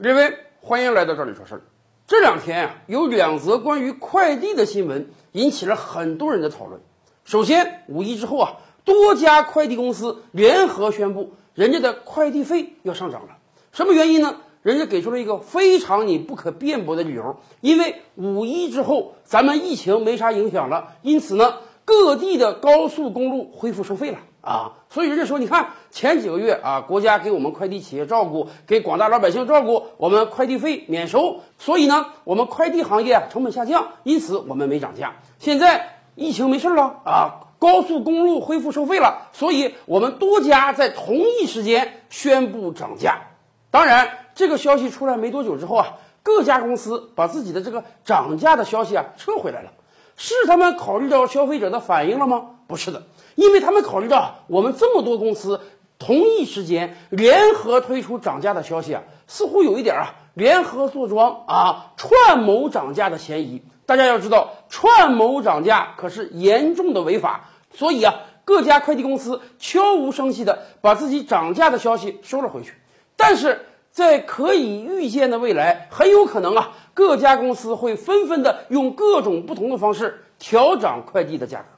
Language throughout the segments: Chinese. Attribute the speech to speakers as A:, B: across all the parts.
A: 列位，欢迎来到这里说事儿。这两天啊，有两则关于快递的新闻引起了很多人的讨论。首先，五一之后啊，多家快递公司联合宣布，人家的快递费要上涨了。什么原因呢？人家给出了一个非常你不可辩驳的理由，因为五一之后咱们疫情没啥影响了，因此呢，各地的高速公路恢复收费了啊。所以人家说，你看前几个月啊，国家给我们快递企业照顾，给广大老百姓照顾，我们快递费免收，所以呢，我们快递行业成本下降，因此我们没涨价。现在疫情没事了啊，高速公路恢复收费了，所以我们多家在同一时间宣布涨价。当然，这个消息出来没多久之后啊，各家公司把自己的这个涨价的消息啊撤回来了。是他们考虑到消费者的反应了吗？不是的，因为他们考虑到我们这么多公司同一时间联合推出涨价的消息啊，似乎有一点啊联合坐庄啊串谋涨价的嫌疑。大家要知道，串谋涨价可是严重的违法，所以啊，各家快递公司悄无声息的把自己涨价的消息收了回去。但是在可以预见的未来，很有可能啊，各家公司会纷纷的用各种不同的方式调涨快递的价格。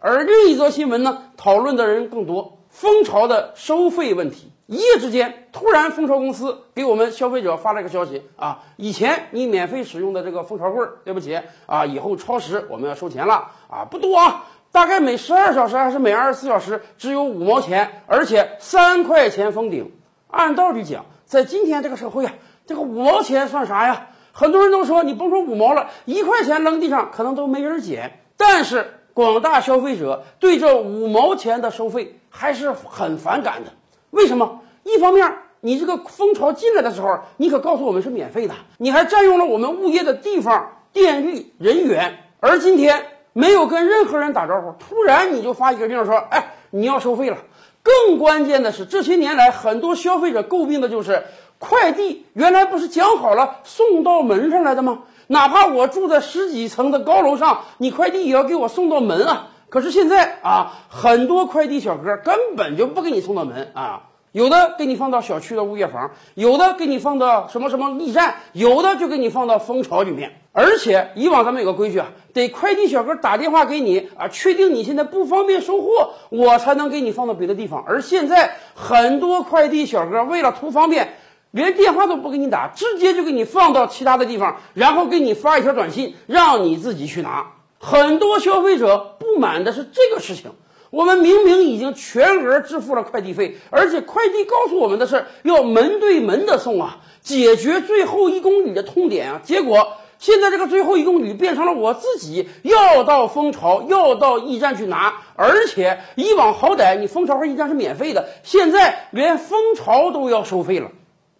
A: 而另一则新闻呢，讨论的人更多，蜂巢的收费问题。一夜之间，突然蜂巢公司给我们消费者发了个消息啊，以前你免费使用的这个蜂巢柜，对不起啊，以后超时我们要收钱了啊，不多啊，大概每十二小时还是每二十四小时只有五毛钱，而且三块钱封顶。按道理讲，在今天这个社会啊，这个五毛钱算啥呀？很多人都说，你甭说五毛了，一块钱扔地上可能都没人捡。但是广大消费者对这五毛钱的收费还是很反感的。为什么？一方面，你这个蜂巢进来的时候，你可告诉我们是免费的，你还占用了我们物业的地方、电力、人员，而今天没有跟任何人打招呼，突然你就发一个令说，哎，你要收费了。更关键的是，这些年来，很多消费者诟病的就是快递原来不是讲好了送到门上来的吗？哪怕我住在十几层的高楼上，你快递也要给我送到门啊！可是现在啊，很多快递小哥根本就不给你送到门啊。有的给你放到小区的物业房，有的给你放到什么什么驿站，有的就给你放到蜂巢里面。而且以往咱们有个规矩啊，得快递小哥打电话给你啊，确定你现在不方便收货，我才能给你放到别的地方。而现在很多快递小哥为了图方便，连电话都不给你打，直接就给你放到其他的地方，然后给你发一条短信，让你自己去拿。很多消费者不满的是这个事情。我们明明已经全额支付了快递费，而且快递告诉我们的是要门对门的送啊，解决最后一公里的痛点啊。结果现在这个最后一公里变成了我自己要到蜂巢，要到驿站去拿，而且以往好歹你蜂巢和驿站是免费的，现在连蜂巢都要收费了。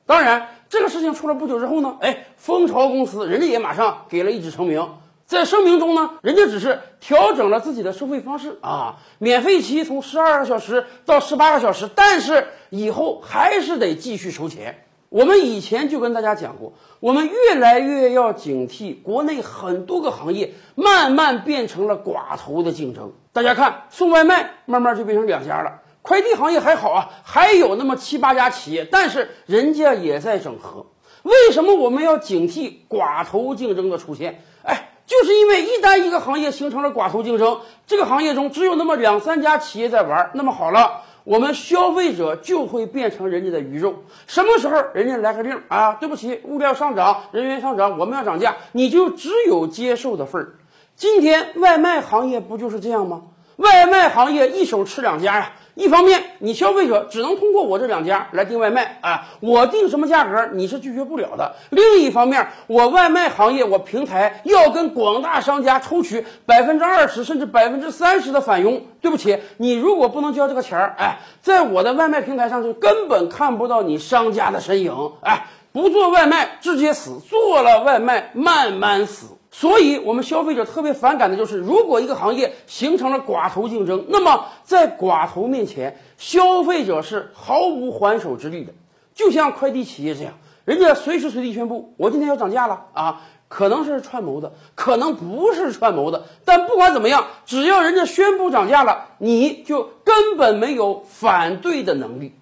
A: 当然，这个事情出了不久之后呢，哎，蜂巢公司人家也马上给了一纸声明。在声明中呢，人家只是调整了自己的收费方式啊，免费期从十二个小时到十八个小时，但是以后还是得继续收钱。我们以前就跟大家讲过，我们越来越要警惕国内很多个行业慢慢变成了寡头的竞争。大家看，送外卖慢慢就变成两家了，快递行业还好啊，还有那么七八家企业，但是人家也在整合。为什么我们要警惕寡头竞争的出现？哎。就是因为一旦一个行业形成了寡头竞争，这个行业中只有那么两三家企业在玩，那么好了，我们消费者就会变成人家的鱼肉。什么时候人家来个令啊？对不起，物料上涨，人员上涨，我们要涨价，你就只有接受的份儿。今天外卖行业不就是这样吗？外卖行业一手吃两家呀。一方面，你消费者只能通过我这两家来订外卖啊，我定什么价格你是拒绝不了的。另一方面，我外卖行业我平台要跟广大商家抽取百分之二十甚至百分之三十的返佣。对不起，你如果不能交这个钱儿，哎，在我的外卖平台上就根本看不到你商家的身影。哎，不做外卖直接死，做了外卖慢慢死。所以，我们消费者特别反感的就是，如果一个行业形成了寡头竞争，那么在寡头面前，消费者是毫无还手之力的。就像快递企业这样，人家随时随地宣布我今天要涨价了啊，可能是串谋的，可能不是串谋的，但不管怎么样，只要人家宣布涨价了，你就根本没有反对的能力。